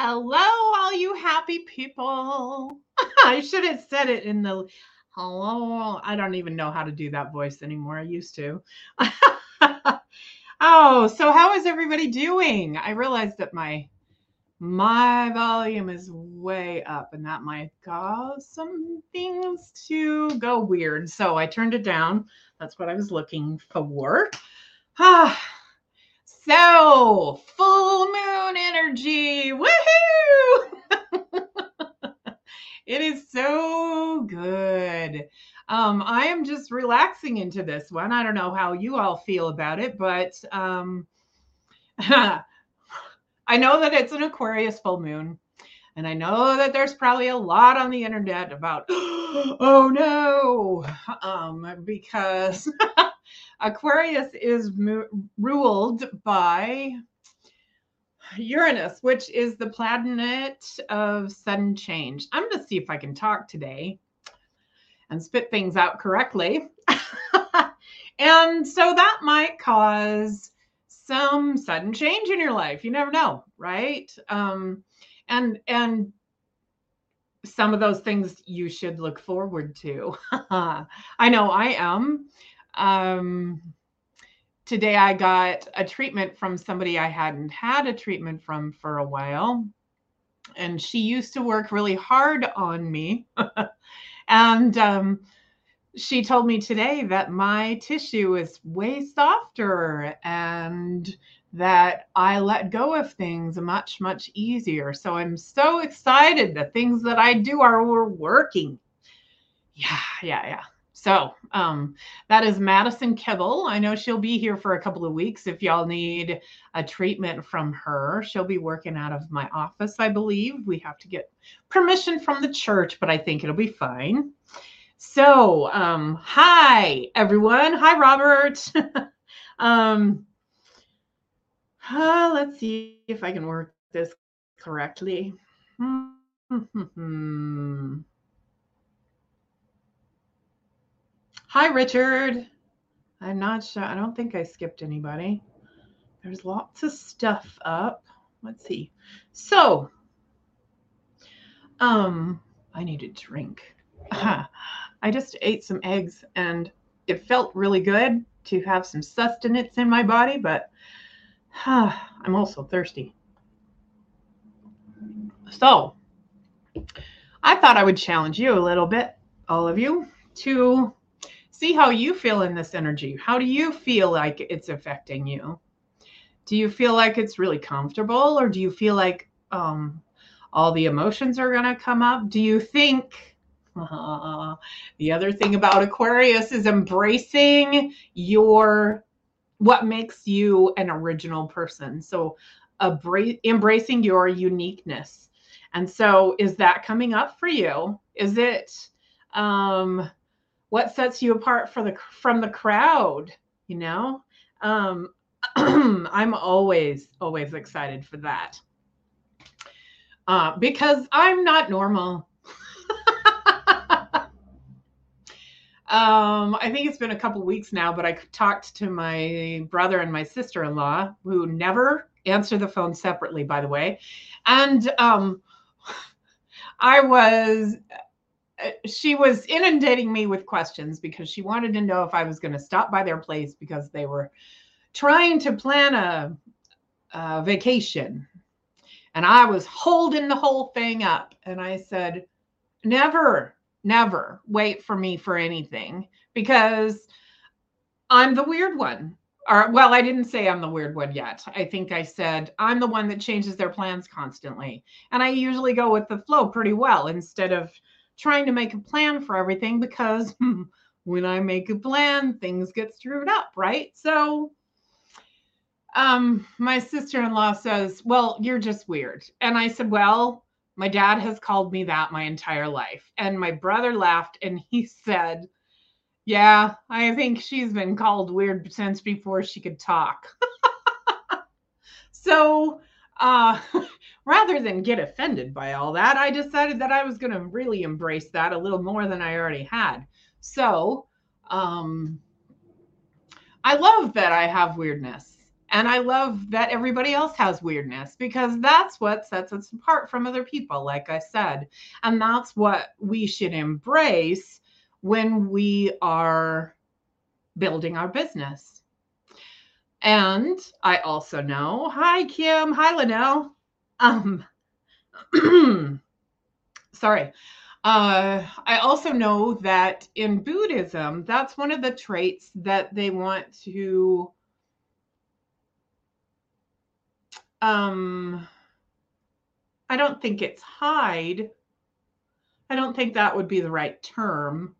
Hello, all you happy people. I should have said it in the hello. I don't even know how to do that voice anymore. I used to. oh, so how is everybody doing? I realized that my my volume is way up and that might cause some things to go weird. So I turned it down. That's what I was looking for. Ah, so, full moon energy. Woohoo! it is so good. Um, I am just relaxing into this one. I don't know how you all feel about it, but um, I know that it's an Aquarius full moon. And I know that there's probably a lot on the internet about, oh no, um, because Aquarius is mu- ruled by Uranus, which is the planet of sudden change. I'm going to see if I can talk today and spit things out correctly. and so that might cause some sudden change in your life. You never know, right? Um, and and some of those things you should look forward to. I know I am. Um, today I got a treatment from somebody I hadn't had a treatment from for a while. And she used to work really hard on me. and um, she told me today that my tissue is way softer and that I let go of things much, much easier. So I'm so excited. The things that I do are working. Yeah, yeah, yeah. So um, that is Madison Kibble. I know she'll be here for a couple of weeks if y'all need a treatment from her. She'll be working out of my office, I believe. We have to get permission from the church, but I think it'll be fine. So, um, hi everyone. Hi, Robert. um, uh, let's see if I can work this correctly. Hi, Richard. I'm not sure. I don't think I skipped anybody. There's lots of stuff up. Let's see. So, um, I need a drink. I just ate some eggs and it felt really good to have some sustenance in my body, but I'm also thirsty. So, I thought I would challenge you a little bit, all of you, to see how you feel in this energy. How do you feel like it's affecting you? Do you feel like it's really comfortable or do you feel like um, all the emotions are going to come up? Do you think uh, the other thing about Aquarius is embracing your what makes you an original person. So, embracing your uniqueness. And so, is that coming up for you? Is it um, what sets you apart for the from the crowd? You know, um, I'm always always excited for that uh, because I'm not normal. Um, I think it's been a couple weeks now, but I talked to my brother and my sister in law, who never answer the phone separately, by the way. And um, I was, Uh, she was inundating me with questions because she wanted to know if I was going to stop by their place because they were trying to plan a, a vacation. And I was holding the whole thing up. And I said, never never wait for me for anything because I'm the weird one. Or, well, I didn't say I'm the weird one yet. I think I said I'm the one that changes their plans constantly. And I usually go with the flow pretty well instead of trying to make a plan for everything because when I make a plan, things get screwed up, right? So, um, my sister in law says, Well, you're just weird. And I said, Well, my dad has called me that my entire life. And my brother laughed and he said, Yeah, I think she's been called weird since before she could talk. so, uh, rather than get offended by all that, I decided that I was going to really embrace that a little more than I already had. So, um, I love that I have weirdness. And I love that everybody else has weirdness because that's what sets us apart from other people, like I said. And that's what we should embrace when we are building our business. And I also know, hi Kim, hi Linnell. Um sorry. Uh, I also know that in Buddhism, that's one of the traits that they want to um I don't think it's hide. I don't think that would be the right term.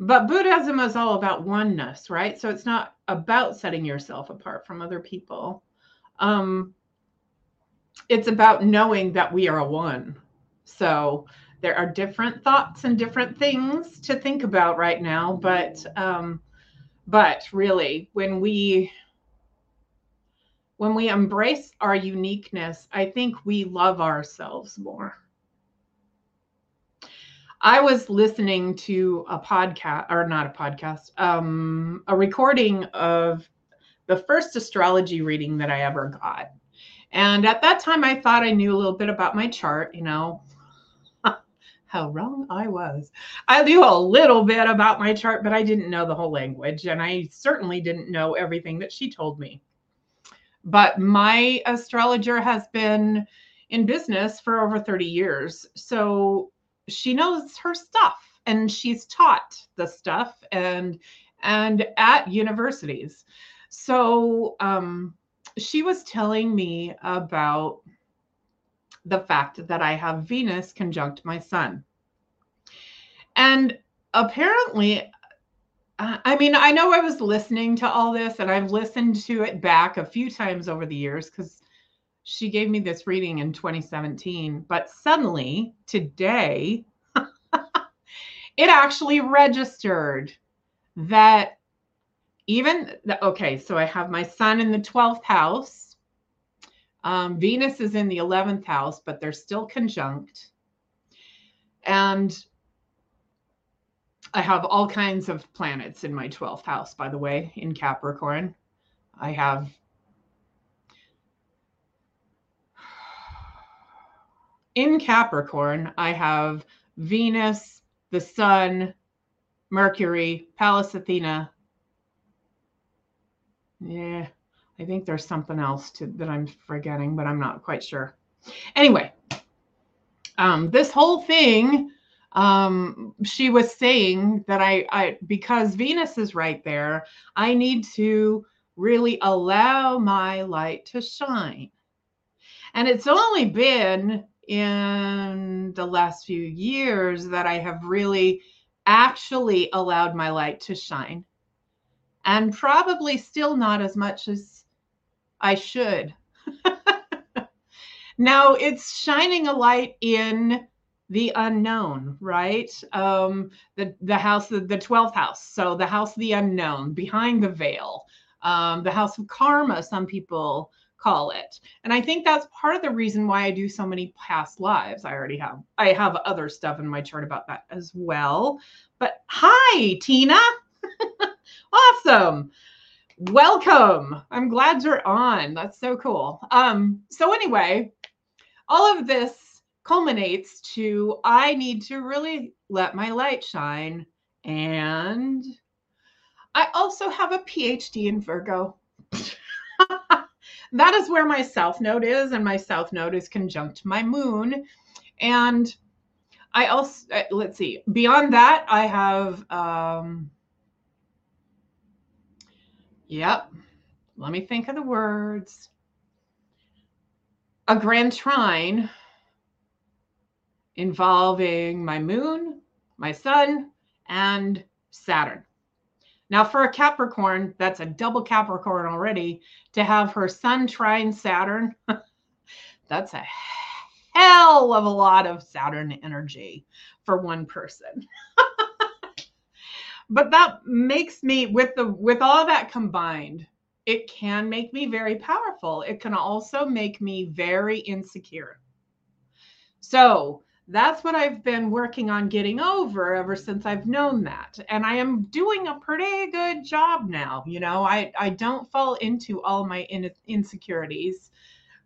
But Buddhism is all about oneness, right? So it's not about setting yourself apart from other people. Um, it's about knowing that we are a one. So there are different thoughts and different things to think about right now, but um, but really, when we when we embrace our uniqueness, I think we love ourselves more. I was listening to a podcast, or not a podcast, um, a recording of the first astrology reading that I ever got. And at that time, I thought I knew a little bit about my chart, you know. How wrong I was. I knew a little bit about my chart, but I didn't know the whole language. And I certainly didn't know everything that she told me but my astrologer has been in business for over 30 years. So she knows her stuff and she's taught the stuff and and at universities. So um, she was telling me about the fact that I have Venus conjunct my sun. And apparently uh, I mean, I know I was listening to all this and I've listened to it back a few times over the years because she gave me this reading in 2017. But suddenly, today, it actually registered that even, the, okay, so I have my sun in the 12th house. Um, Venus is in the 11th house, but they're still conjunct. And I have all kinds of planets in my 12th house, by the way, in Capricorn. I have in Capricorn, I have Venus, the Sun, Mercury, Pallas Athena. Yeah, I think there's something else to, that I'm forgetting, but I'm not quite sure. Anyway, um, this whole thing, um, she was saying that I, I, because Venus is right there, I need to really allow my light to shine. And it's only been in the last few years that I have really actually allowed my light to shine. And probably still not as much as I should. now it's shining a light in the unknown, right? Um, the the house, the, 12th house. So the house of the unknown, behind the veil, um, the house of karma, some people call it. And I think that's part of the reason why I do so many past lives. I already have I have other stuff in my chart about that as well. But hi, Tina. Awesome. Welcome. I'm glad you're on. That's so cool. Um so anyway, all of this culminates to I need to really let my light shine and I also have a PhD in Virgo. that is where my south node is, and my south node is conjunct my moon. And I also, uh, let's see, beyond that, I have, um, yep, let me think of the words. A grand trine involving my moon, my sun, and Saturn. Now, for a Capricorn, that's a double Capricorn already. To have her sun trine Saturn, that's a hell of a lot of Saturn energy for one person. but that makes me with the with all that combined, it can make me very powerful. It can also make me very insecure. So, that's what I've been working on getting over ever since I've known that. And I am doing a pretty good job now. You know, I, I don't fall into all my in- insecurities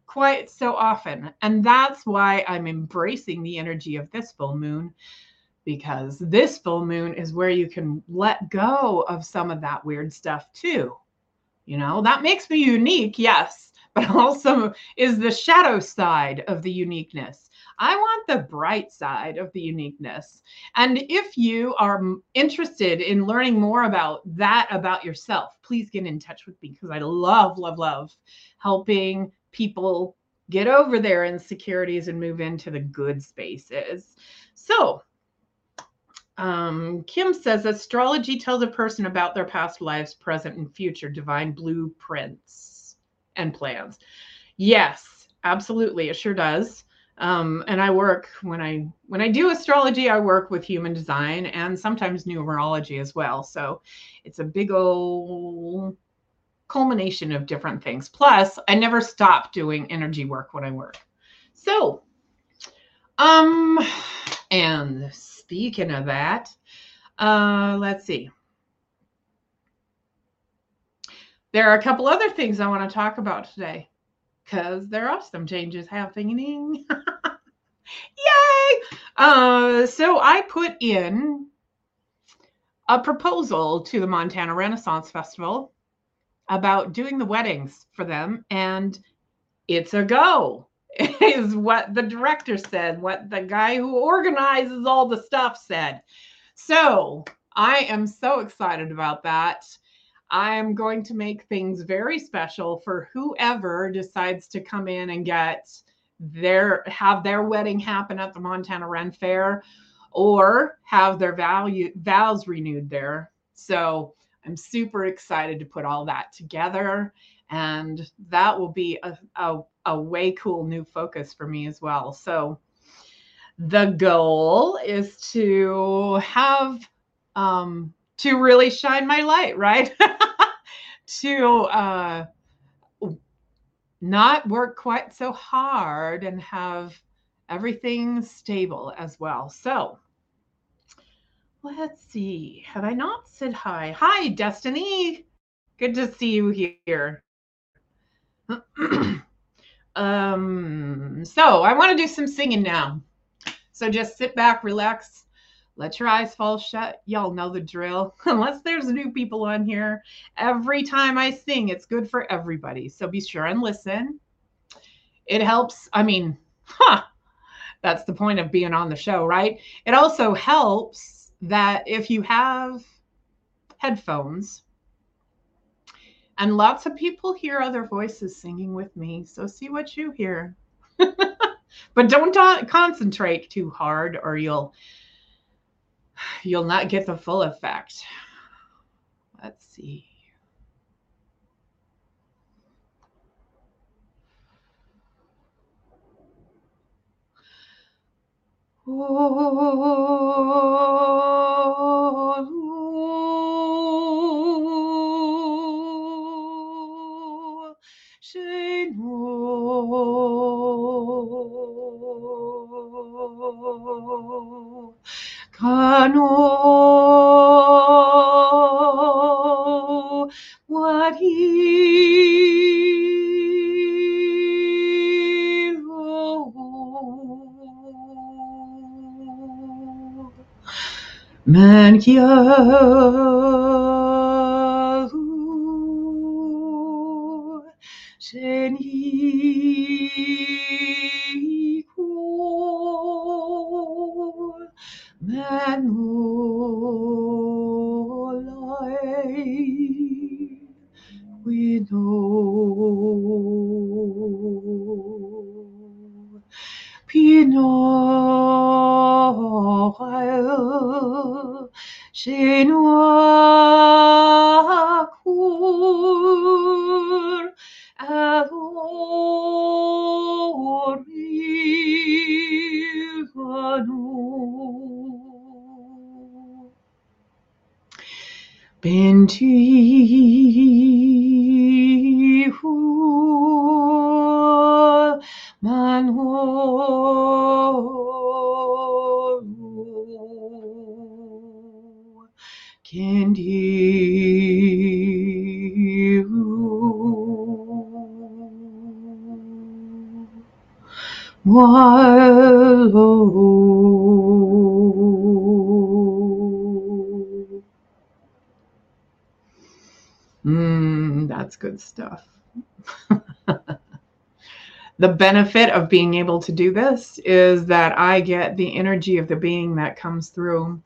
quite so often. And that's why I'm embracing the energy of this full moon because this full moon is where you can let go of some of that weird stuff too. You know, that makes me unique, yes, but also is the shadow side of the uniqueness I want the bright side of the uniqueness. And if you are interested in learning more about that about yourself, please get in touch with me because I love, love, love helping people get over their insecurities and move into the good spaces. So, um, Kim says astrology tells a person about their past lives, present, and future divine blueprints and plans. Yes, absolutely. It sure does. Um, and I work when I when I do astrology, I work with human design and sometimes numerology as well. So it's a big old culmination of different things. Plus, I never stop doing energy work when I work. So, um, and speaking of that, uh, let's see. There are a couple other things I want to talk about today because there are some changes happening. Yay! Uh, so I put in a proposal to the Montana Renaissance Festival about doing the weddings for them, and it's a go. Is what the director said, what the guy who organizes all the stuff said. So I am so excited about that. I am going to make things very special for whoever decides to come in and get their have their wedding happen at the Montana Ren Fair or have their value vows renewed there. So I'm super excited to put all that together. And that will be a, a, a way cool new focus for me as well. So the goal is to have um, to really shine my light, right? to uh, not work quite so hard and have everything stable as well. So let's see. Have I not said hi? Hi, Destiny. Good to see you here. um, so I want to do some singing now. So just sit back, relax, let your eyes fall shut. Y'all know the drill. Unless there's new people on here, every time I sing, it's good for everybody. So be sure and listen. It helps. I mean, huh. that's the point of being on the show, right? It also helps that if you have headphones, and lots of people hear other voices singing with me, so see what you hear. but don't uh, concentrate too hard or you'll you'll not get the full effect. Let's see. Oh, Kano, what he Man Yahu Manolai we know. Pinoil Chenoakur Adoriganu Bentihu Manholu Milo Mm, that's good stuff. the benefit of being able to do this is that I get the energy of the being that comes through.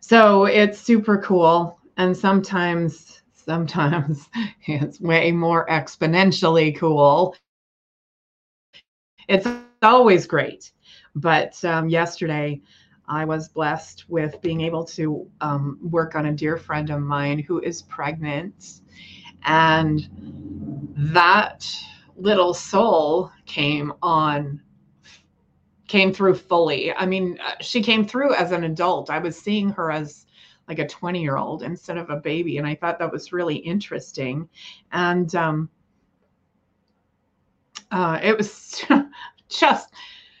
So it's super cool. And sometimes, sometimes it's way more exponentially cool. It's always great. But um, yesterday, I was blessed with being able to um, work on a dear friend of mine who is pregnant. And that little soul came on, came through fully. I mean, uh, she came through as an adult. I was seeing her as like a 20 year old instead of a baby. And I thought that was really interesting. And um, uh, it was just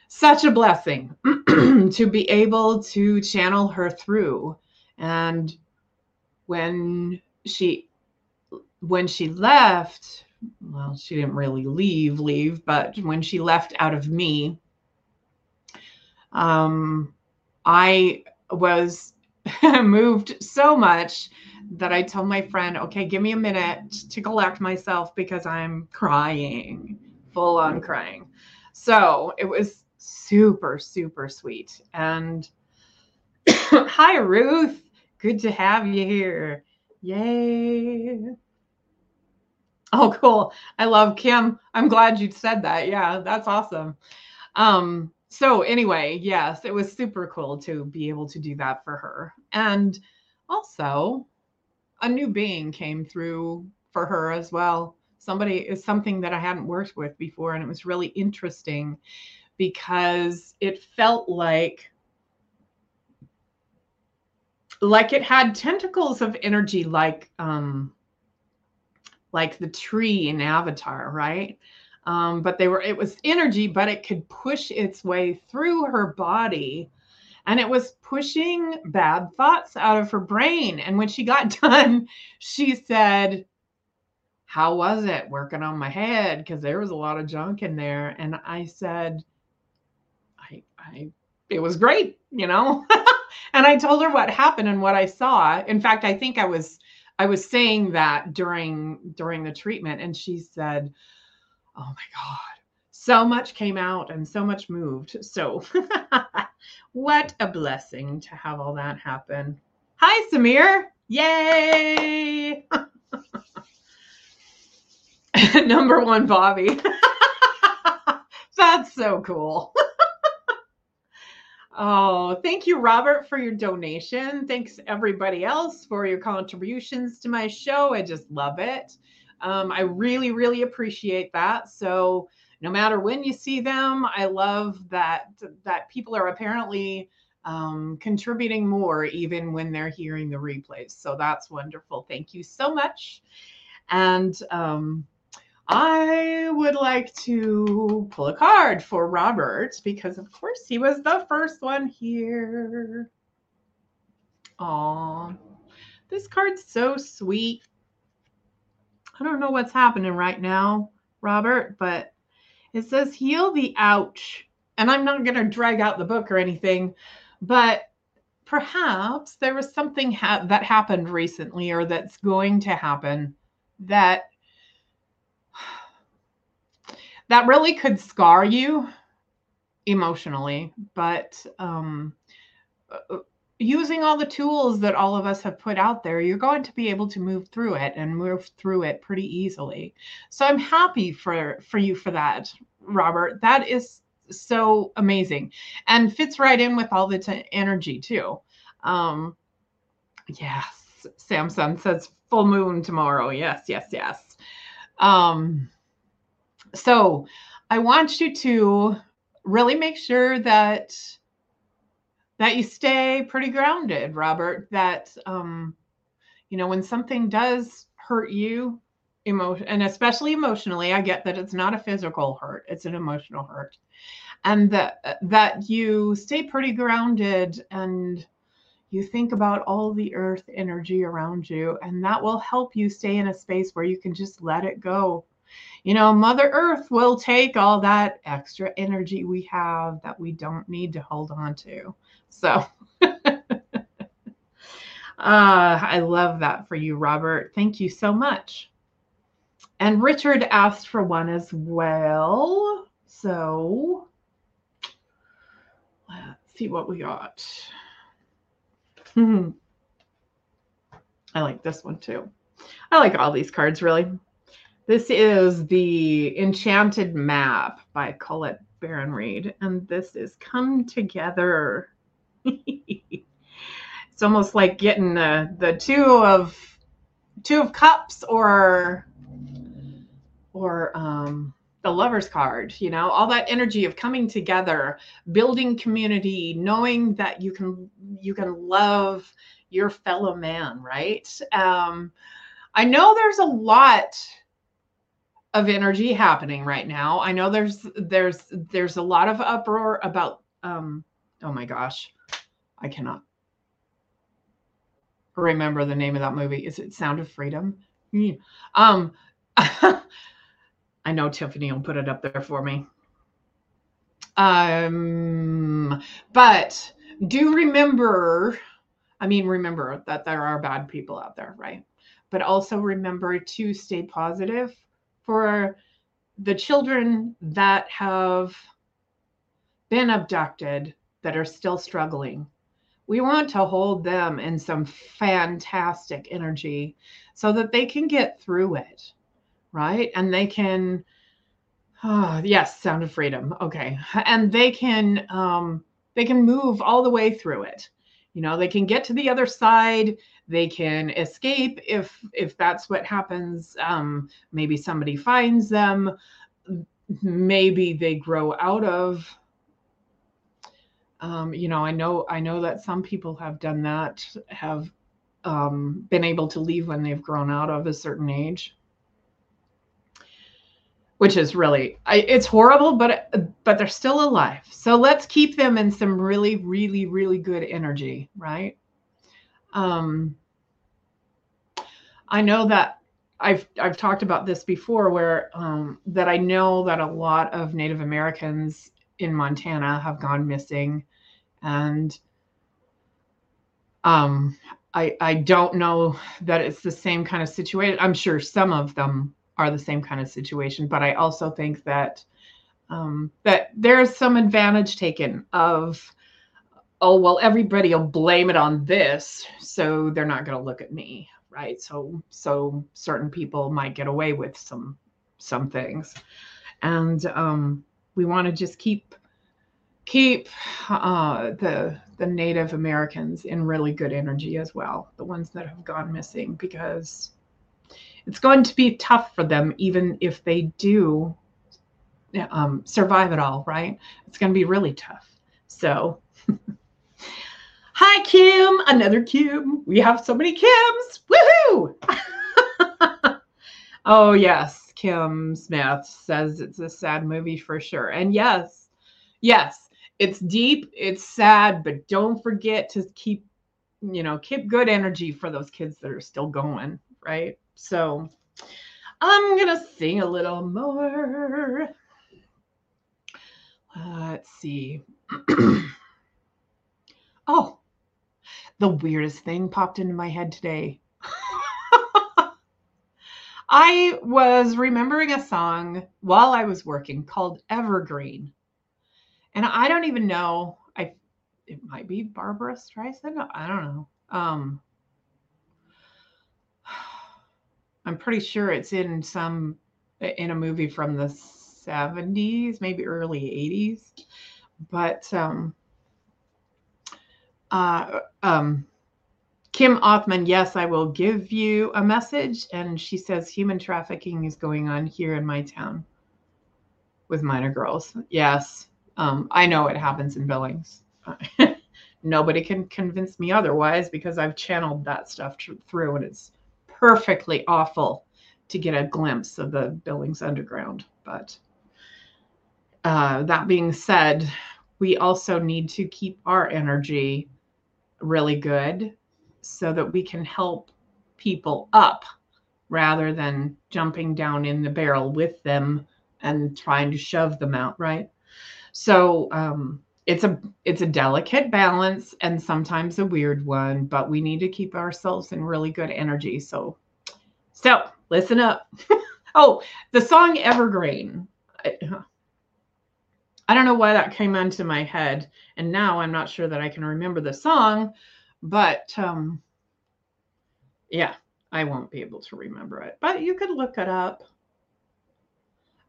such a blessing to be able to channel her through. And when she when she left well she didn't really leave leave but when she left out of me um i was moved so much that i told my friend okay give me a minute to collect myself because i'm crying full on crying so it was super, super sweet. And hi, Ruth. Good to have you here. Yay. Oh, cool. I love Kim. I'm glad you said that. Yeah, that's awesome. Um, so anyway, yes, it was super cool to be able to do that for her. And also a new being came through for her as well. Somebody is something that I hadn't worked with before, and it was really interesting because it felt like like it had tentacles of energy like um like the tree in avatar right? Um but they were it was energy but it could push its way through her body and it was pushing bad thoughts out of her brain. And when she got done she said how was it working on my head because there was a lot of junk in there and i said I, I it was great, you know. and I told her what happened and what I saw. In fact, I think I was I was saying that during during the treatment and she said, "Oh my god, so much came out and so much moved. So, what a blessing to have all that happen. Hi, Samir. Yay! Number one, Bobby. That's so cool. oh, thank you, Robert, for your donation. Thanks, everybody else, for your contributions to my show. I just love it. Um, I really, really appreciate that. So, no matter when you see them, I love that that people are apparently um, contributing more even when they're hearing the replays. So that's wonderful. Thank you so much. And um, I would like to pull a card for Robert because, of course, he was the first one here. Aw, this card's so sweet. I don't know what's happening right now, Robert, but it says heal the ouch. And I'm not going to drag out the book or anything, but perhaps there was something ha- that happened recently or that's going to happen that that really could scar you emotionally but um, uh, using all the tools that all of us have put out there you're going to be able to move through it and move through it pretty easily. So i'm happy for for you for that robert. That is so amazing and fits right in with all the t- energy too. Um yes samson says full moon tomorrow. Yes yes yes. Um so I want you to really make sure that that you stay pretty grounded, Robert. That um, you know, when something does hurt you, emotion and especially emotionally, I get that it's not a physical hurt, it's an emotional hurt. And that that you stay pretty grounded and you think about all the earth energy around you, and that will help you stay in a space where you can just let it go you know, Mother Earth will take all that extra energy we have that we don't need to hold on to. So, uh, I love that for you, Robert. Thank you so much. And Richard asked for one as well. So, let's see what we got. I like this one too. I like all these cards, really. This is the Enchanted Map by Colette Baron Reid, and this is Come Together. it's almost like getting the, the two of two of cups or or um the lover's card you know all that energy of coming together building community knowing that you can you can love your fellow man right um i know there's a lot of energy happening right now. I know there's there's there's a lot of uproar about um oh my gosh. I cannot remember the name of that movie. Is it Sound of Freedom? Mm. Um I know Tiffany will put it up there for me. Um but do remember I mean remember that there are bad people out there, right? But also remember to stay positive for the children that have been abducted that are still struggling. We want to hold them in some fantastic energy so that they can get through it, right? And they can, oh, yes, sound of freedom. Okay. And they can, um, they can move all the way through it. You know, they can get to the other side they can escape if if that's what happens um, maybe somebody finds them maybe they grow out of um, you know i know i know that some people have done that have um, been able to leave when they've grown out of a certain age which is really I, it's horrible but but they're still alive so let's keep them in some really really really good energy right um, I know that I've I've talked about this before, where um, that I know that a lot of Native Americans in Montana have gone missing, and um, I I don't know that it's the same kind of situation. I'm sure some of them are the same kind of situation, but I also think that Um, but there's some advantage taken of, oh, well, everybody will blame it on this, so they're not going to look at me, right? So, so certain people might get away with some some things, and um, we want to just keep keep uh, the the Native Americans in really good energy as well, the ones that have gone missing, because it's going to be tough for them, even if they do um, survive it all, right? It's going to be really tough. So, hi, Kim, another Kim. We have so many Kims. Woohoo! oh, yes, Kim Smith says it's a sad movie for sure. And yes, yes, it's deep, it's sad, but don't forget to keep, you know, keep good energy for those kids that are still going, right? So, I'm going to sing a little more. Let's see. oh, the weirdest thing popped into my head today. I was remembering a song while I was working called Evergreen. And I don't even know. I it might be Barbra Streisand. I don't know. Um I'm pretty sure it's in some in a movie from the 70s, maybe early 80s. But um, uh, um, Kim Othman, yes, I will give you a message. And she says human trafficking is going on here in my town with minor girls. Yes, um, I know it happens in Billings. Nobody can convince me otherwise because I've channeled that stuff through and it's perfectly awful to get a glimpse of the Billings Underground. But uh, that being said, we also need to keep our energy really good so that we can help people up rather than jumping down in the barrel with them and trying to shove them out right so um, it's a it's a delicate balance and sometimes a weird one but we need to keep ourselves in really good energy so so listen up oh the song evergreen I don't know why that came into my head. And now I'm not sure that I can remember the song, but um, yeah, I won't be able to remember it. But you could look it up.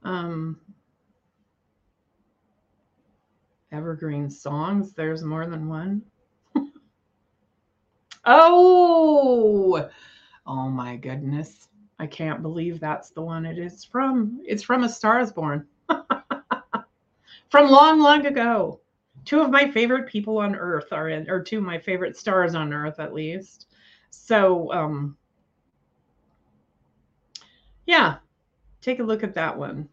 Um, evergreen songs, there's more than one. oh, oh my goodness. I can't believe that's the one it is from. It's from A Star is Born from long, long ago. Two of my favorite people on Earth are in, or two of my favorite stars on Earth, at least. So, um, yeah, take a look at that one.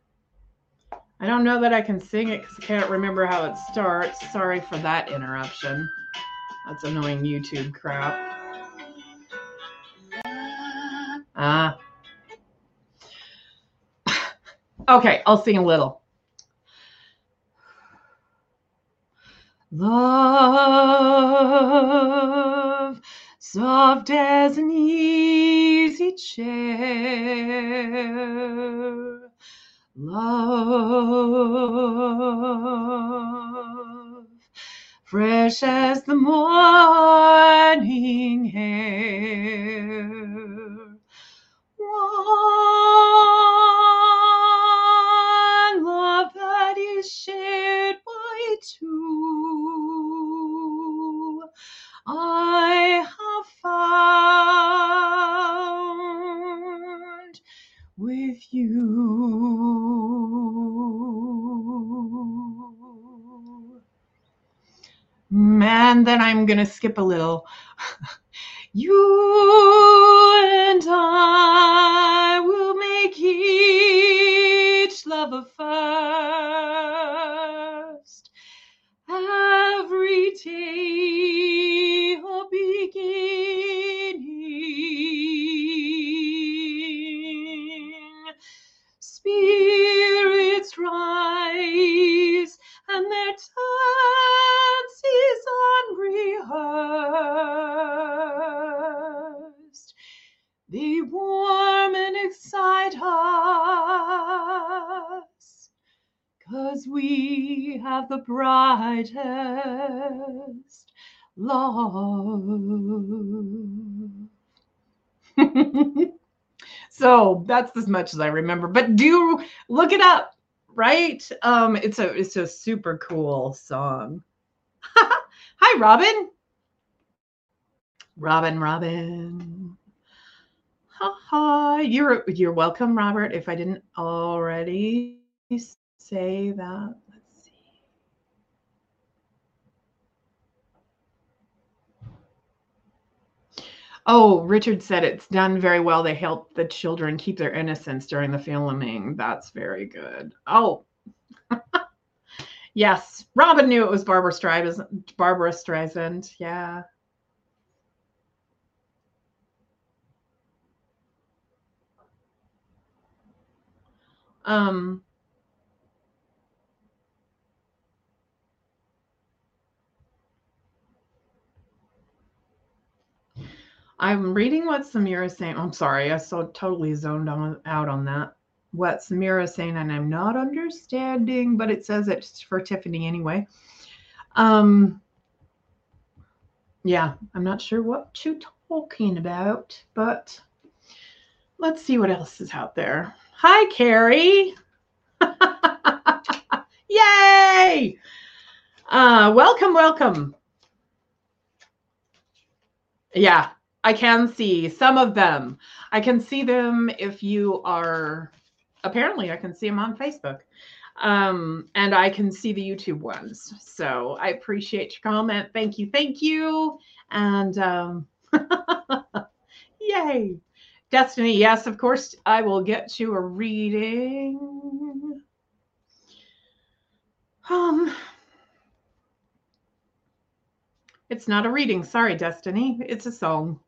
I don't know that I can sing it because I can't remember how it starts. Sorry for that interruption. That's annoying YouTube crap. Ah. okay, I'll sing a little. Love, soft as an easy chair. Love, fresh as the morning air. One love that is shared by two. I Man, then I'm going to skip a little. You and I will make each love a first. Every day a beginning. The brightest love. so that's as much as I remember. But do look it up, right? Um, it's a it's a super cool song. Hi, Robin. Robin, Robin. Ha ha. You're you're welcome, Robert. If I didn't already say that. Oh, Richard said it's done very well. They help the children keep their innocence during the filming. That's very good. Oh, yes. Robin knew it was Barbra Streisand. Barbra Streisand. Yeah. Um, I'm reading what Samira is saying. I'm sorry, I so totally zoned on, out on that. What Samira is saying, and I'm not understanding, but it says it's for Tiffany anyway. Um, yeah, I'm not sure what you're talking about, but let's see what else is out there. Hi, Carrie. Yay! Uh, welcome, welcome. Yeah, I can see some of them. I can see them if you are, apparently, I can see them on Facebook. Um, and I can see the YouTube ones. So I appreciate your comment. Thank you. Thank you. And um, yay. Destiny, yes, of course, I will get you a reading. Um, it's not a reading. Sorry, Destiny. It's a song.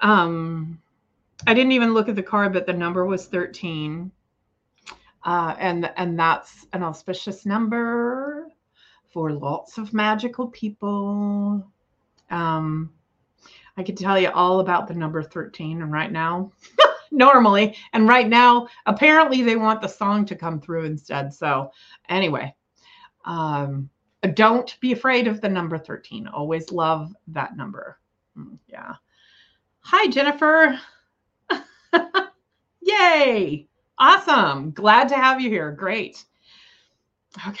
Um, I didn't even look at the card, but the number was 13. Uh, and and that's an auspicious number for lots of magical people. Um, I could tell you all about the number 13, and right now, normally, and right now, apparently they want the song to come through instead. So, anyway, um, don't be afraid of the number 13. Always love that number. Mm, yeah. Hi, Jennifer. Yay. Awesome. Glad to have you here. Great. Okay.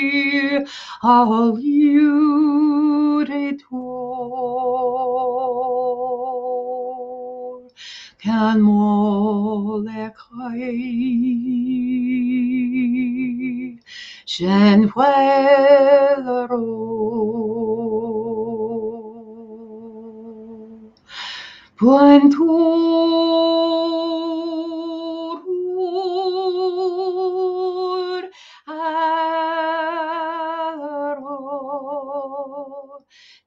aliuretur can molekai genhuelero Puentur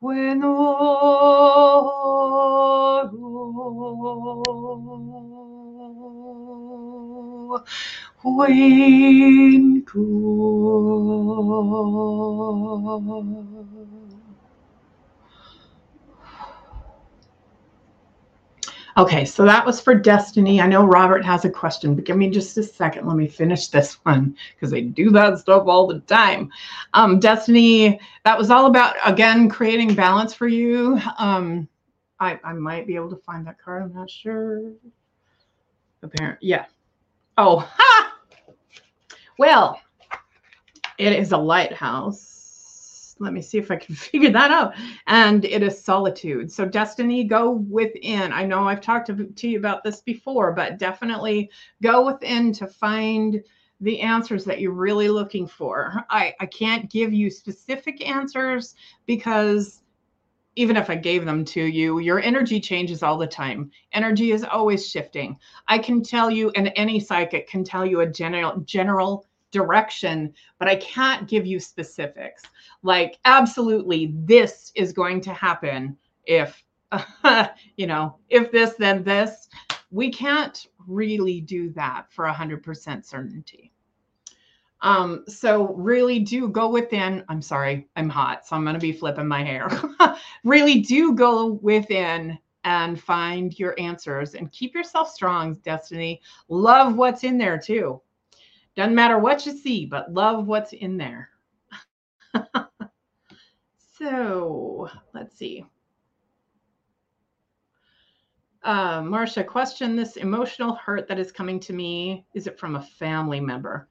Wenoro wenku Okay, so that was for Destiny. I know Robert has a question, but give me just a second. Let me finish this one because they do that stuff all the time. Um, Destiny, that was all about, again, creating balance for you. Um, I, I might be able to find that card. I'm not sure. Apparently, yeah. Oh, ha! Well, it is a lighthouse let me see if I can figure that out. And it is solitude. So, destiny, go within. I know I've talked to, to you about this before, but definitely go within to find the answers that you're really looking for. I, I can't give you specific answers because even if I gave them to you, your energy changes all the time. Energy is always shifting. I can tell you, and any psychic can tell you a general general direction, but I can't give you specifics. Like, absolutely, this is going to happen if, you know, if this, then this. We can't really do that for 100% certainty. Um, so really do go within. I'm sorry, I'm hot, so I'm going to be flipping my hair. really do go within and find your answers and keep yourself strong, Destiny. Love what's in there too. Doesn't matter what you see, but love what's in there. so let's see. Uh, Marcia, question this emotional hurt that is coming to me. Is it from a family member?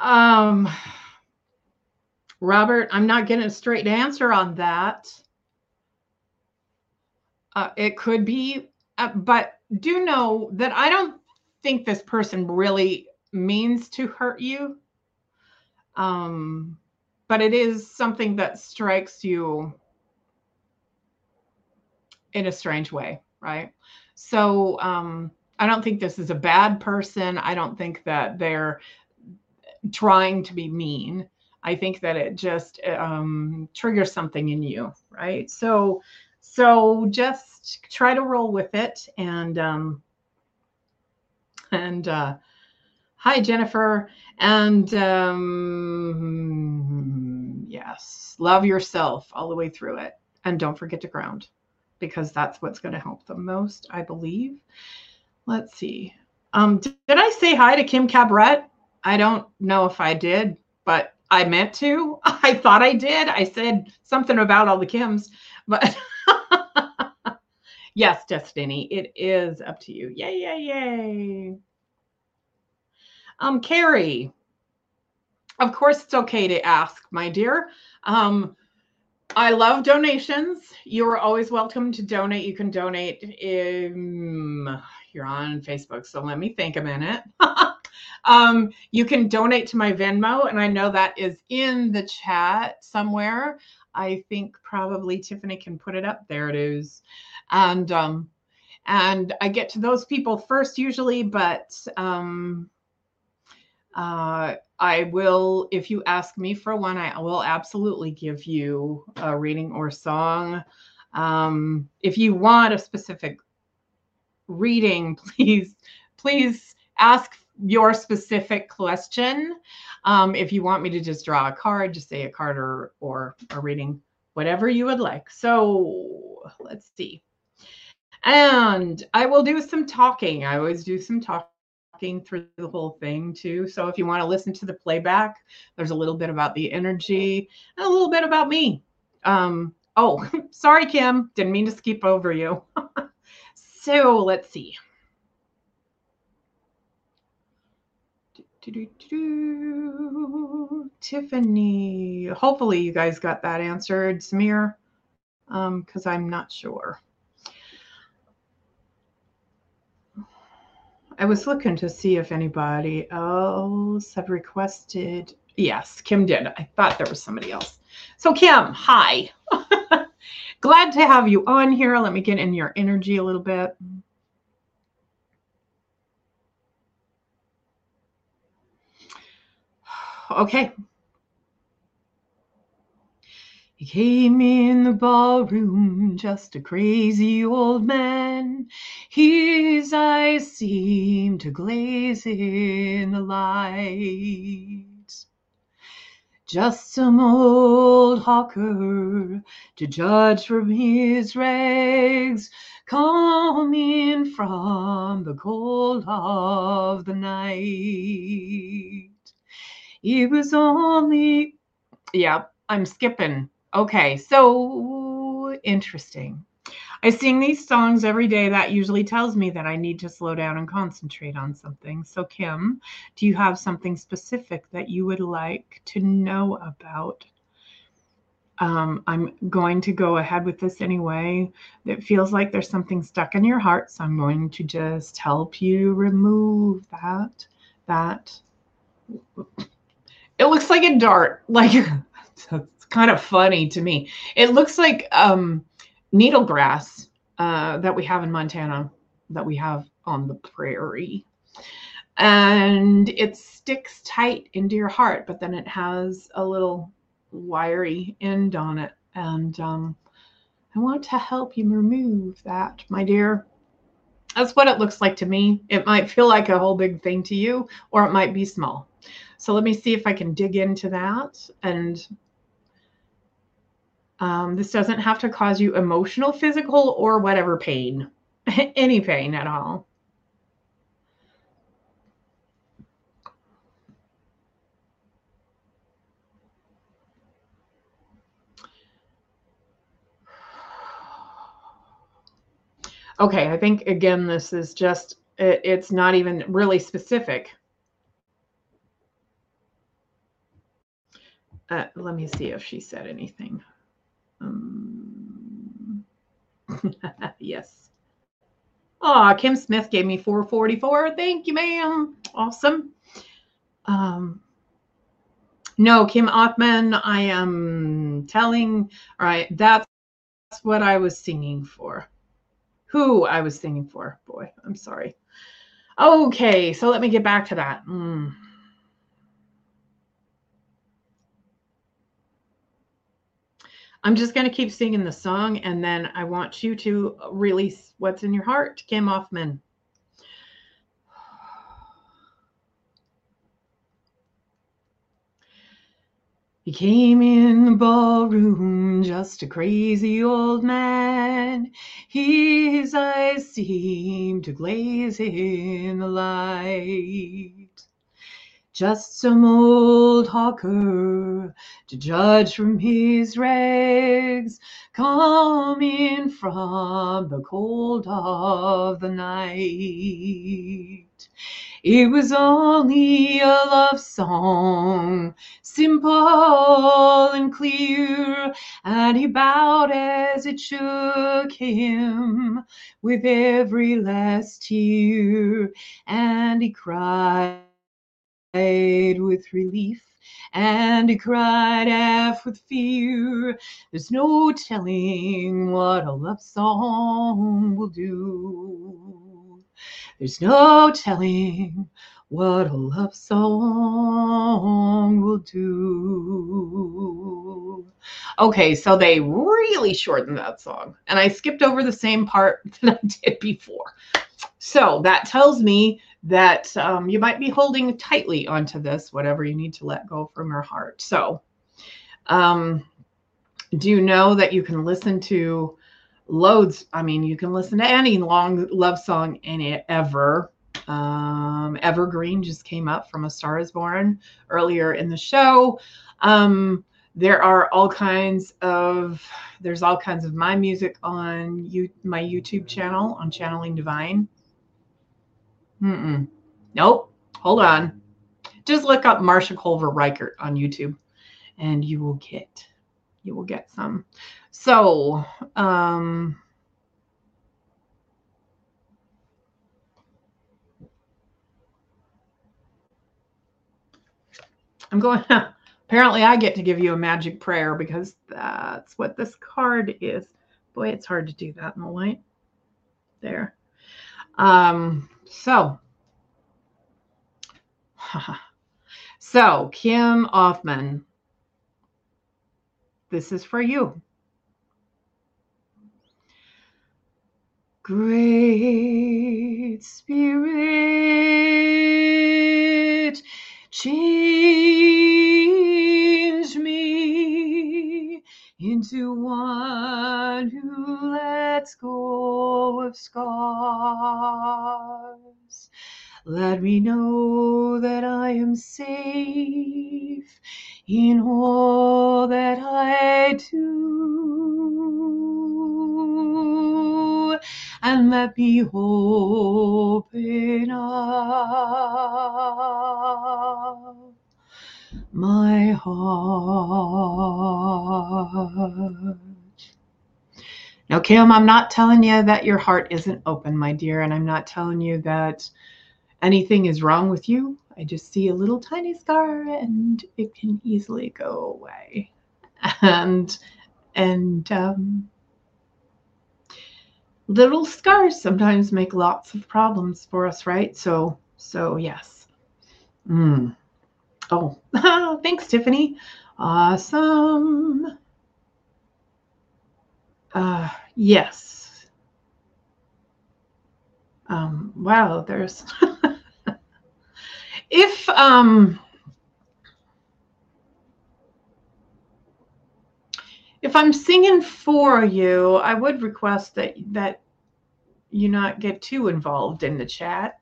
Um, Robert, I'm not getting a straight answer on that. Uh, it could be, uh, but do know that I don't think this person really means to hurt you. Um, but it is something that strikes you in a strange way, right? So um, I don't think this is a bad person. I don't think that they're trying to be mean. I think that it just um, triggers something in you, right? So, so just try to roll with it and um, and uh, hi, Jennifer. And um, yes, love yourself all the way through it. And don't forget to ground because that's what's going to help the most, I believe. Let's see. Um, did, I say hi to Kim Cabret? I don't know if I did, but I meant to. I thought I did. I said something about all the Kims, but yes, Destiny, it is up to you. Yay, yay, yay. Um, Carrie, of course, it's okay to ask, my dear. Um, I love donations. You are always welcome to donate. You can donate. In, you're on Facebook, so let me think a minute. um, you can donate to my Venmo, and I know that is in the chat somewhere. I think probably Tiffany can put it up. There it is. And um, and I get to those people first usually, but um, uh, I will, if you ask me for one, I will absolutely give you a reading or song. Um, if you want a specific reading, please, please ask your specific question. Um, if you want me to just draw a card, just say a card or, or a reading, whatever you would like. So let's see. And I will do some talking. I always do some talking through the whole thing too. So if you want to listen to the playback, there's a little bit about the energy and a little bit about me. Um, oh, sorry, Kim. Didn't mean to skip over you. so let's see. Tiffany. Hopefully you guys got that answered, Samir, because um, I'm not sure. I was looking to see if anybody else had requested. Yes, Kim did. I thought there was somebody else. So, Kim, hi. Glad to have you on here. Let me get in your energy a little bit. Okay. He came in the ballroom, just a crazy old man. His eyes seemed to glaze in the light. Just some old hawker to judge from his rags, coming from the cold of the night. It was only, yeah, I'm skipping. Okay, so interesting. I sing these songs every day. That usually tells me that I need to slow down and concentrate on something. So, Kim, do you have something specific that you would like to know about? Um, I'm going to go ahead with this anyway. It feels like there's something stuck in your heart, so I'm going to just help you remove that. That it looks like a dart. Like it's kind of funny to me. It looks like um needle grass uh, that we have in Montana, that we have on the prairie. And it sticks tight into your heart, but then it has a little wiry end on it. And um, I want to help you remove that, my dear. That's what it looks like to me. It might feel like a whole big thing to you, or it might be small. So let me see if I can dig into that and um, this doesn't have to cause you emotional, physical, or whatever pain, any pain at all. Okay, I think again, this is just, it, it's not even really specific. Uh, let me see if she said anything. Um, yes. Oh, Kim Smith gave me 444. Thank you, ma'am. Awesome. Um, no, Kim Othman, I am telling, all right, that's what I was singing for. Who I was singing for. Boy, I'm sorry. Okay, so let me get back to that. Mm. I'm just going to keep singing the song and then I want you to release what's in your heart, Kim Hoffman. He came in the ballroom just a crazy old man. His eyes seemed to glaze in the light just some old hawker to judge from his rags, coming from the cold of the night. It was only a love song, simple and clear, and he bowed as it shook him with every last tear, and he cried with relief and he cried half with fear. There's no telling what a love song will do. There's no telling what a love song will do. Okay, so they really shortened that song, and I skipped over the same part that I did before. So that tells me that um, you might be holding tightly onto this, whatever you need to let go from your heart. So, um, do you know that you can listen to loads? I mean, you can listen to any long love song it ever. Um, Evergreen just came up from A Star is Born earlier in the show. Um, there are all kinds of there's all kinds of my music on you my YouTube channel on Channeling Divine. Mm-mm. Nope. Hold on. Just look up Marcia Colver Reichert on YouTube, and you will get you will get some. So, um, I'm going. Apparently, I get to give you a magic prayer because that's what this card is. Boy, it's hard to do that in the light. There. Um, so, so Kim Offman, this is for you. Great Spirit, change into one who lets go of scars. Let me know that I am safe in all that I do and let me open up my heart. Now, Kim, I'm not telling you that your heart isn't open, my dear, and I'm not telling you that anything is wrong with you. I just see a little tiny scar and it can easily go away. And and um, little scars sometimes make lots of problems for us, right? So so yes. Mm. Oh, thanks, Tiffany. Awesome. Uh, yes. Um, wow, there's. if um, if I'm singing for you, I would request that that you not get too involved in the chat.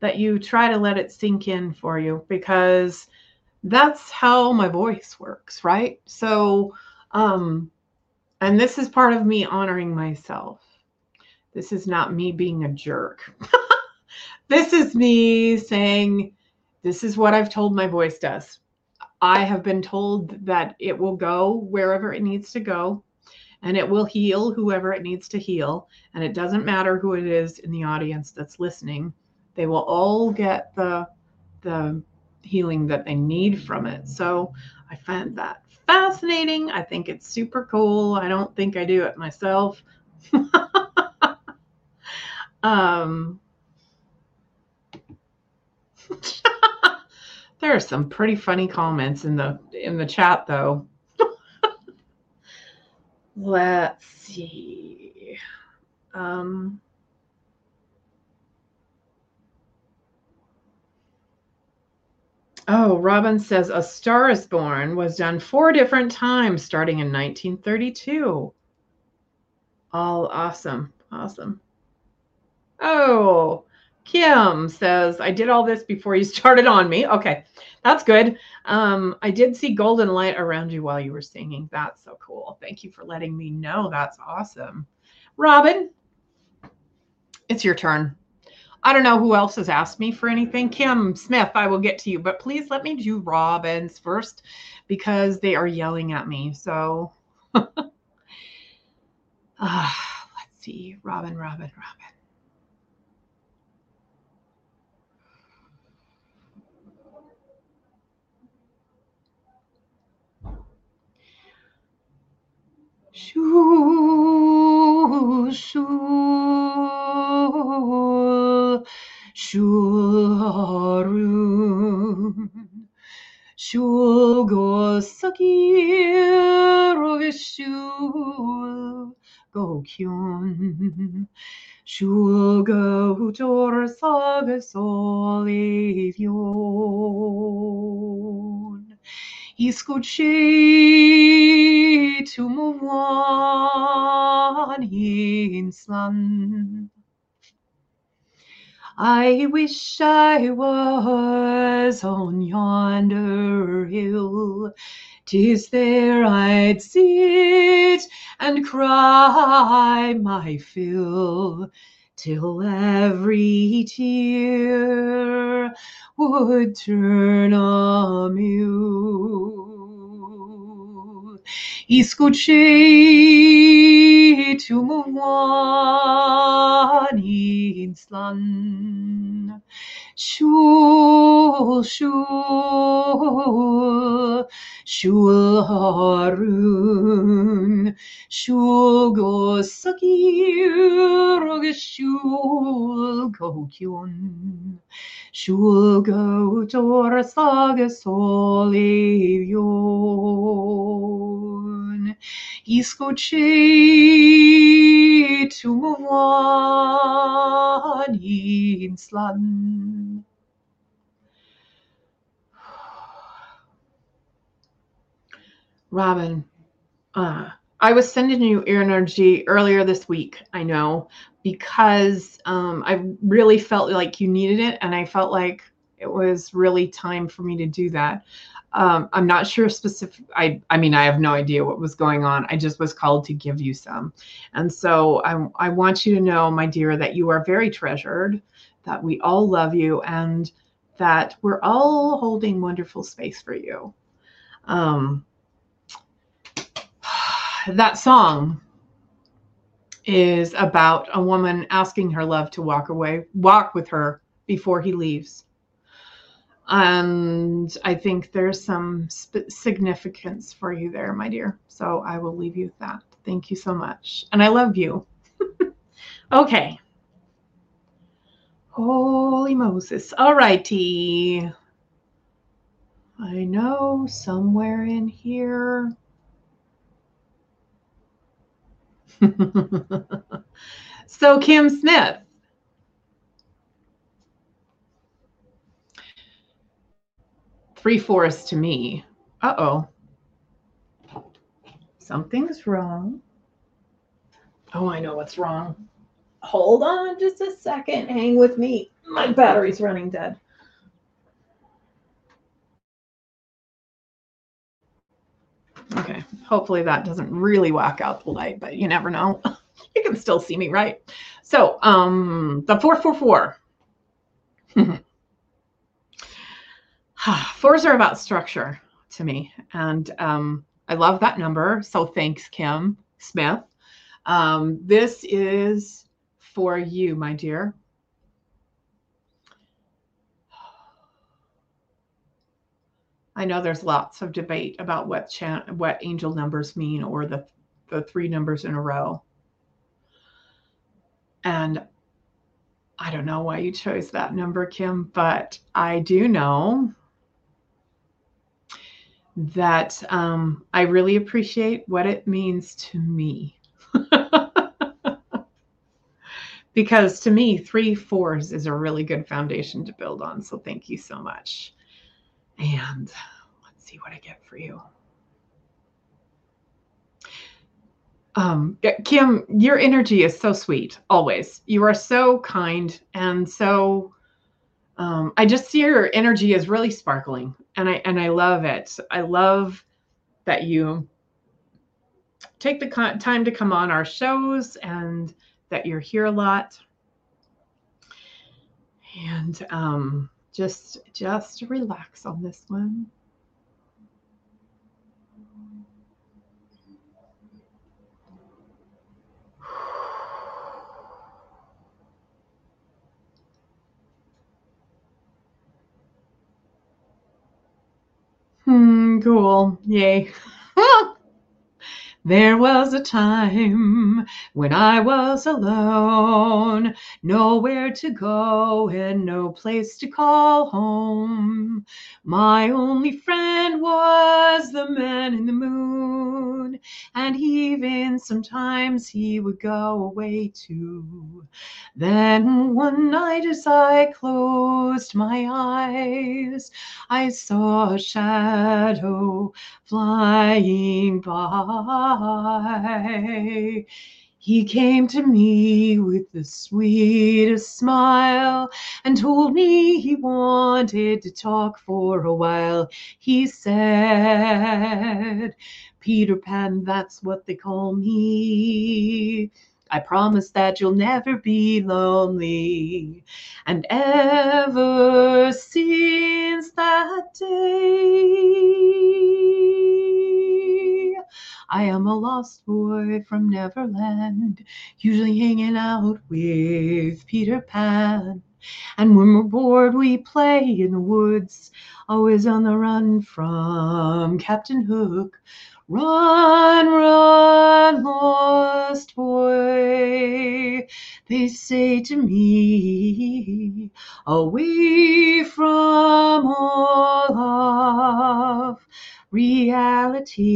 That you try to let it sink in for you because that's how my voice works, right? So, um, and this is part of me honoring myself. This is not me being a jerk. this is me saying, this is what I've told my voice does. I have been told that it will go wherever it needs to go and it will heal whoever it needs to heal. And it doesn't matter who it is in the audience that's listening, they will all get the, the healing that they need from it. So I find that fascinating. I think it's super cool. I don't think I do it myself. um, there are some pretty funny comments in the in the chat though. Let's see. Um, Oh, Robin says A Star is Born was done four different times starting in 1932. All awesome. Awesome. Oh, Kim says, I did all this before you started on me. Okay, that's good. Um, I did see golden light around you while you were singing. That's so cool. Thank you for letting me know. That's awesome. Robin, it's your turn. I don't know who else has asked me for anything. Kim Smith, I will get to you, but please let me do Robin's first because they are yelling at me. So uh, let's see. Robin, Robin, Robin. Shoo, shoo, shulharun. Shul sakir shul gokyun. Shul go jor sagasolivion. Escuché tu inslan. I wish I was on yonder hill. Tis there I'd sit and cry my fill till every tear would turn a mule. Escuché tu muan inslan. Shul shul shul harun shul go sakir shul go kyun shul go tor saga solivion iskochi tumovan Robin, uh, I was sending you energy earlier this week, I know, because um, I really felt like you needed it. And I felt like it was really time for me to do that. Um, I'm not sure specific. I, I mean, I have no idea what was going on. I just was called to give you some. And so I, I want you to know, my dear, that you are very treasured, that we all love you, and that we're all holding wonderful space for you. Um, that song is about a woman asking her love to walk away, walk with her before he leaves. And I think there's some sp- significance for you there, my dear. So I will leave you with that. Thank you so much. And I love you. okay. Holy Moses. All righty. I know somewhere in here. so, Kim Smith. Three fourths to me. Uh oh. Something's wrong. Oh, I know what's wrong. Hold on just a second. Hang with me. My battery's running dead. Okay, hopefully that doesn't really whack out the light, but you never know. you can still see me, right? So, um, the 444. Fours are about structure to me, and um, I love that number. So, thanks, Kim Smith. Um, this is for you, my dear. I know there's lots of debate about what what angel numbers mean or the the three numbers in a row. And I don't know why you chose that number, Kim, but I do know that um, I really appreciate what it means to me. because to me, three fours is a really good foundation to build on. So thank you so much. And let's see what I get for you. Um, Kim, your energy is so sweet, always. You are so kind and so um, I just see your energy is really sparkling and I and I love it. I love that you take the time to come on our shows and that you're here a lot. And um, just just relax on this one. Hmm, cool. Yay. There was a time when I was alone, nowhere to go and no place to call home. My only friend was the man in the moon, and even sometimes he would go away too. Then one night as I closed my eyes, I saw a shadow flying by. He came to me with the sweetest smile and told me he wanted to talk for a while. He said, Peter Pan, that's what they call me. I promise that you'll never be lonely. And ever since that day, I am a lost boy from Neverland, usually hanging out with Peter Pan. And when we're bored, we play in the woods, always on the run from Captain Hook. Run, run, lost boy, they say to me, away from all of reality.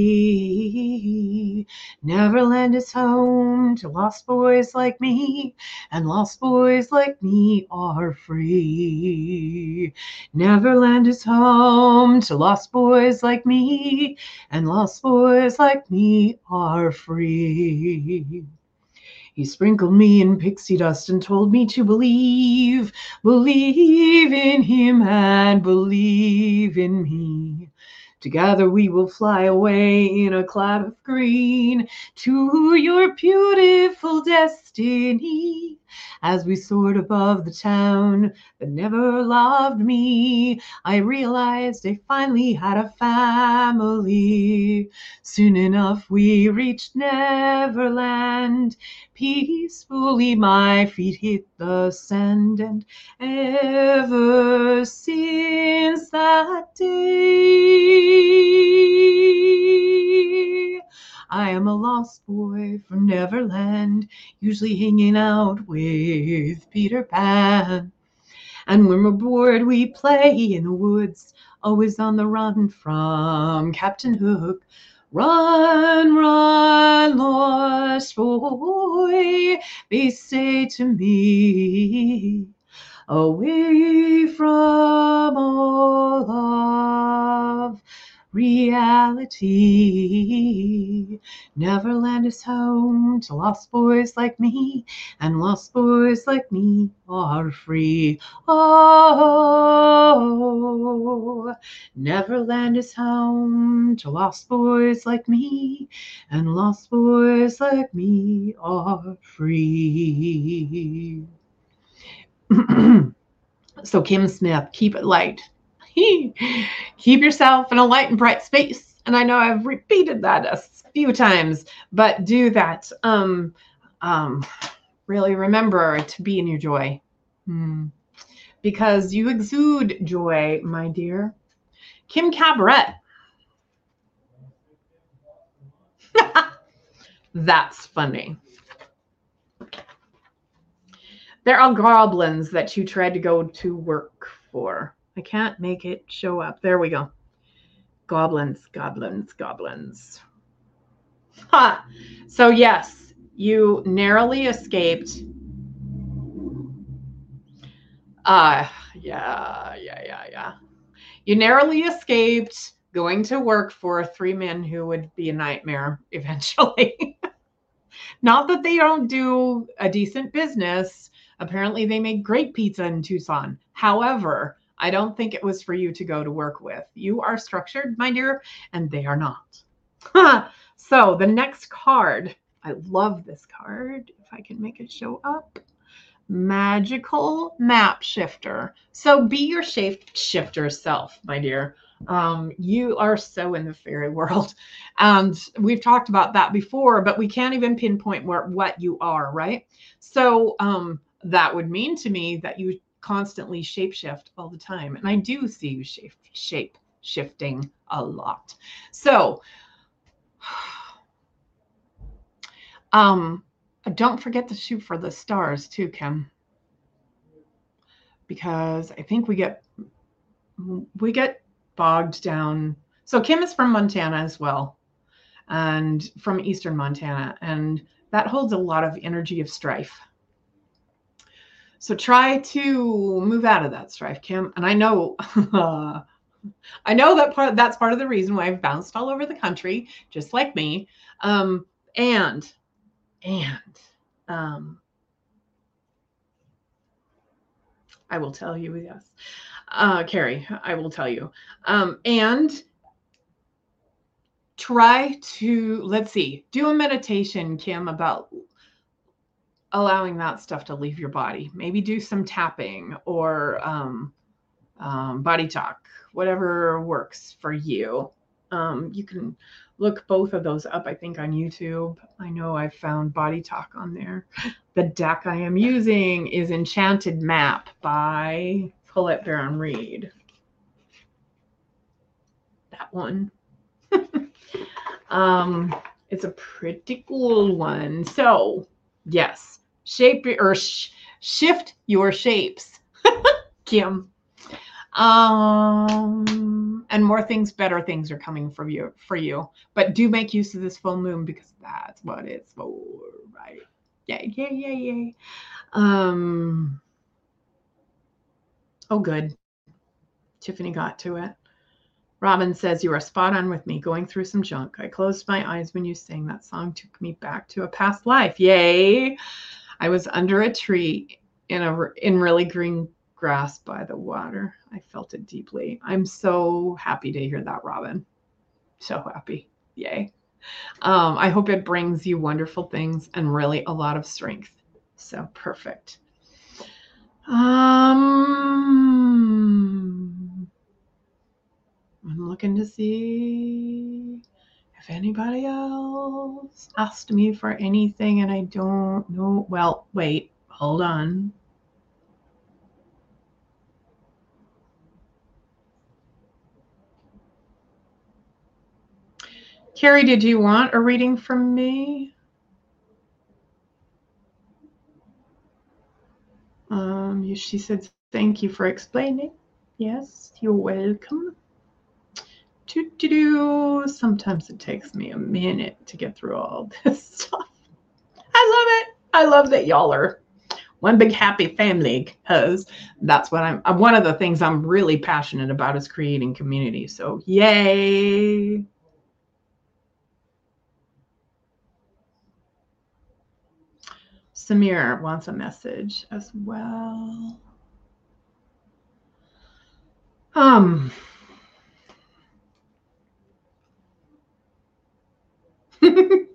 Neverland is home to lost boys like me, and lost boys like me are free. Neverland is home to lost boys like me, and lost boys like me are free. He sprinkled me in pixie dust and told me to believe, believe in him and believe in me. Together we will fly away in a cloud of green to your beautiful destiny. As we soared above the town that never loved me, I realized I finally had a family. Soon enough we reached Neverland. Peacefully my feet hit the sand, and ever since that day, I am a lost boy from Neverland, usually hanging out with Peter Pan. And when we're bored, we play in the woods, always on the run from Captain Hook. Run, run, lost boy, they say to me, away from all of reality. Neverland is home to lost boys like me, and lost boys like me are free. Oh, Neverland is home to lost boys like me, and lost boys like me are free. so, Kim Smith, keep it light. keep yourself in a light and bright space. And I know I've repeated that a few times, but do that. Um, um, really remember to be in your joy. Hmm. Because you exude joy, my dear. Kim Cabaret. That's funny. There are goblins that you tried to go to work for. I can't make it show up. There we go. Goblins, goblins, goblins. Ha! So, yes, you narrowly escaped. Uh, yeah, yeah, yeah, yeah. You narrowly escaped going to work for three men who would be a nightmare eventually. Not that they don't do a decent business. Apparently, they make great pizza in Tucson. However, I don't think it was for you to go to work with. You are structured, my dear, and they are not. so the next card, I love this card. If I can make it show up. Magical map shifter. So be your shape shifter self, my dear. Um, you are so in the fairy world. And we've talked about that before, but we can't even pinpoint where what you are, right? So um, that would mean to me that you constantly shapeshift all the time. And I do see you shape, shape shifting a lot. So, um, don't forget to shoot for the stars too, Kim. Because I think we get we get bogged down. So Kim is from Montana as well, and from Eastern Montana, and that holds a lot of energy of strife. So try to move out of that strife, Kim. And I know, I know that part that's part of the reason why I've bounced all over the country, just like me. Um, and and um, I will tell you, yes, uh, Carrie, I will tell you. Um, and try to let's see, do a meditation, Kim, about allowing that stuff to leave your body. Maybe do some tapping or um, um, body talk, whatever works for you. Um, you can look both of those up, I think, on YouTube. I know I found Body Talk on there. The deck I am using is Enchanted Map by Colette Baron Reid. That one. um, it's a pretty cool one. So, yes, shape your or sh- shift your shapes, Kim. Um, and more things, better things are coming for you for you. But do make use of this full moon because that's what it's for, right? Yeah, yeah, yeah, yeah. Um, oh, good. Tiffany got to it. Robin says, You are spot on with me, going through some junk. I closed my eyes when you sang that song, took me back to a past life. Yay. I was under a tree in a in really green grass by the water. I felt it deeply. I'm so happy to hear that, Robin. So happy. Yay. Um, I hope it brings you wonderful things and really a lot of strength. So perfect. Um, I'm looking to see if anybody else asked me for anything and I don't know. Well, wait, hold on. Carrie, did you want a reading from me? Um, she said, thank you for explaining. Yes, you're welcome. Do. Sometimes it takes me a minute to get through all this stuff. I love it. I love that y'all are one big happy family because that's what I'm, one of the things I'm really passionate about is creating community. So, yay. Samir wants a message as well. Um,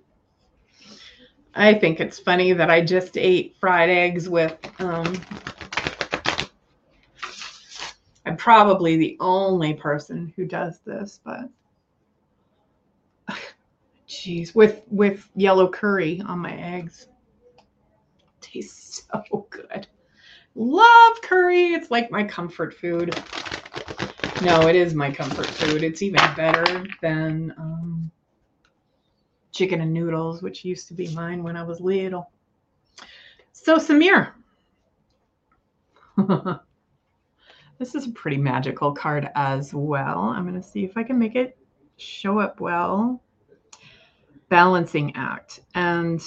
I think it's funny that I just ate fried eggs with, um, I'm probably the only person who does this, but geez, with, with yellow curry on my eggs tastes so good. Love curry. It's like my comfort food. No, it is my comfort food. It's even better than um, chicken and noodles, which used to be mine when I was little. So, Samir. this is a pretty magical card as well. I'm going to see if I can make it show up well. Balancing act. And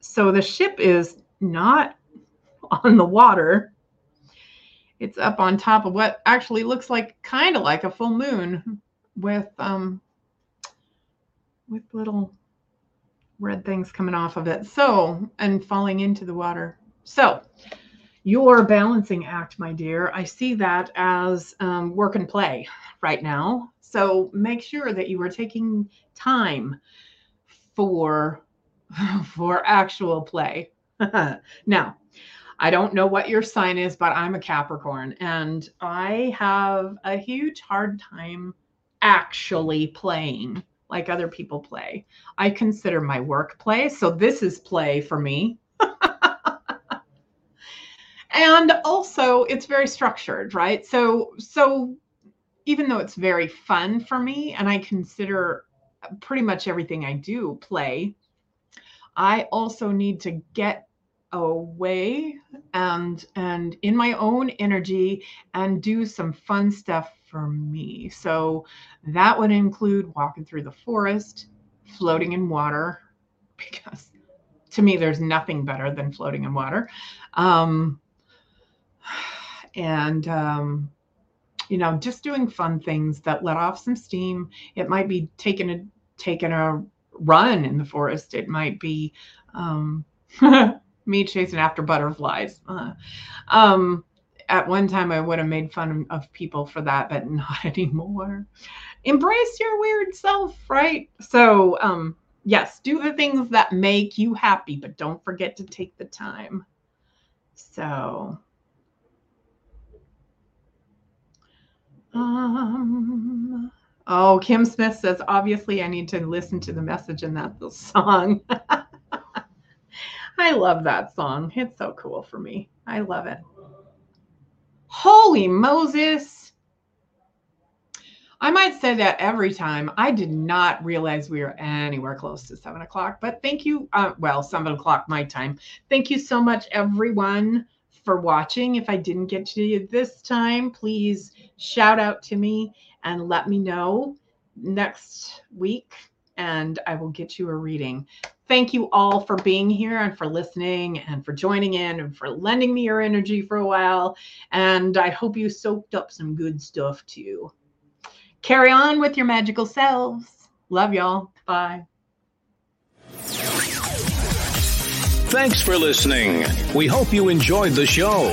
so the ship is not on the water. It's up on top of what actually looks like kind of like a full moon with um with little red things coming off of it. So, and falling into the water. So, your balancing act, my dear, I see that as um, work and play right now. So, make sure that you are taking time for for actual play now, I don't know what your sign is, but I'm a Capricorn and I have a huge hard time actually playing like other people play. I consider my work play. So this is play for me. and also it's very structured, right? So so even though it's very fun for me and I consider pretty much everything I do play, I also need to get away and and in my own energy and do some fun stuff for me. So that would include walking through the forest, floating in water, because to me there's nothing better than floating in water. Um, and um, you know, just doing fun things that let off some steam. It might be taking a taking a run in the forest. It might be um, me chasing after butterflies. Uh, um, at one time, I would have made fun of people for that, but not anymore. Embrace your weird self, right? So, um, yes, do the things that make you happy, but don't forget to take the time. So, um, Oh, Kim Smith says, obviously, I need to listen to the message in that song. I love that song. It's so cool for me. I love it. Holy Moses. I might say that every time. I did not realize we were anywhere close to seven o'clock, but thank you. Uh, well, seven o'clock my time. Thank you so much, everyone, for watching. If I didn't get to you this time, please shout out to me and let me know next week, and I will get you a reading. Thank you all for being here and for listening and for joining in and for lending me your energy for a while. And I hope you soaked up some good stuff too. Carry on with your magical selves. Love y'all. Bye. Thanks for listening. We hope you enjoyed the show.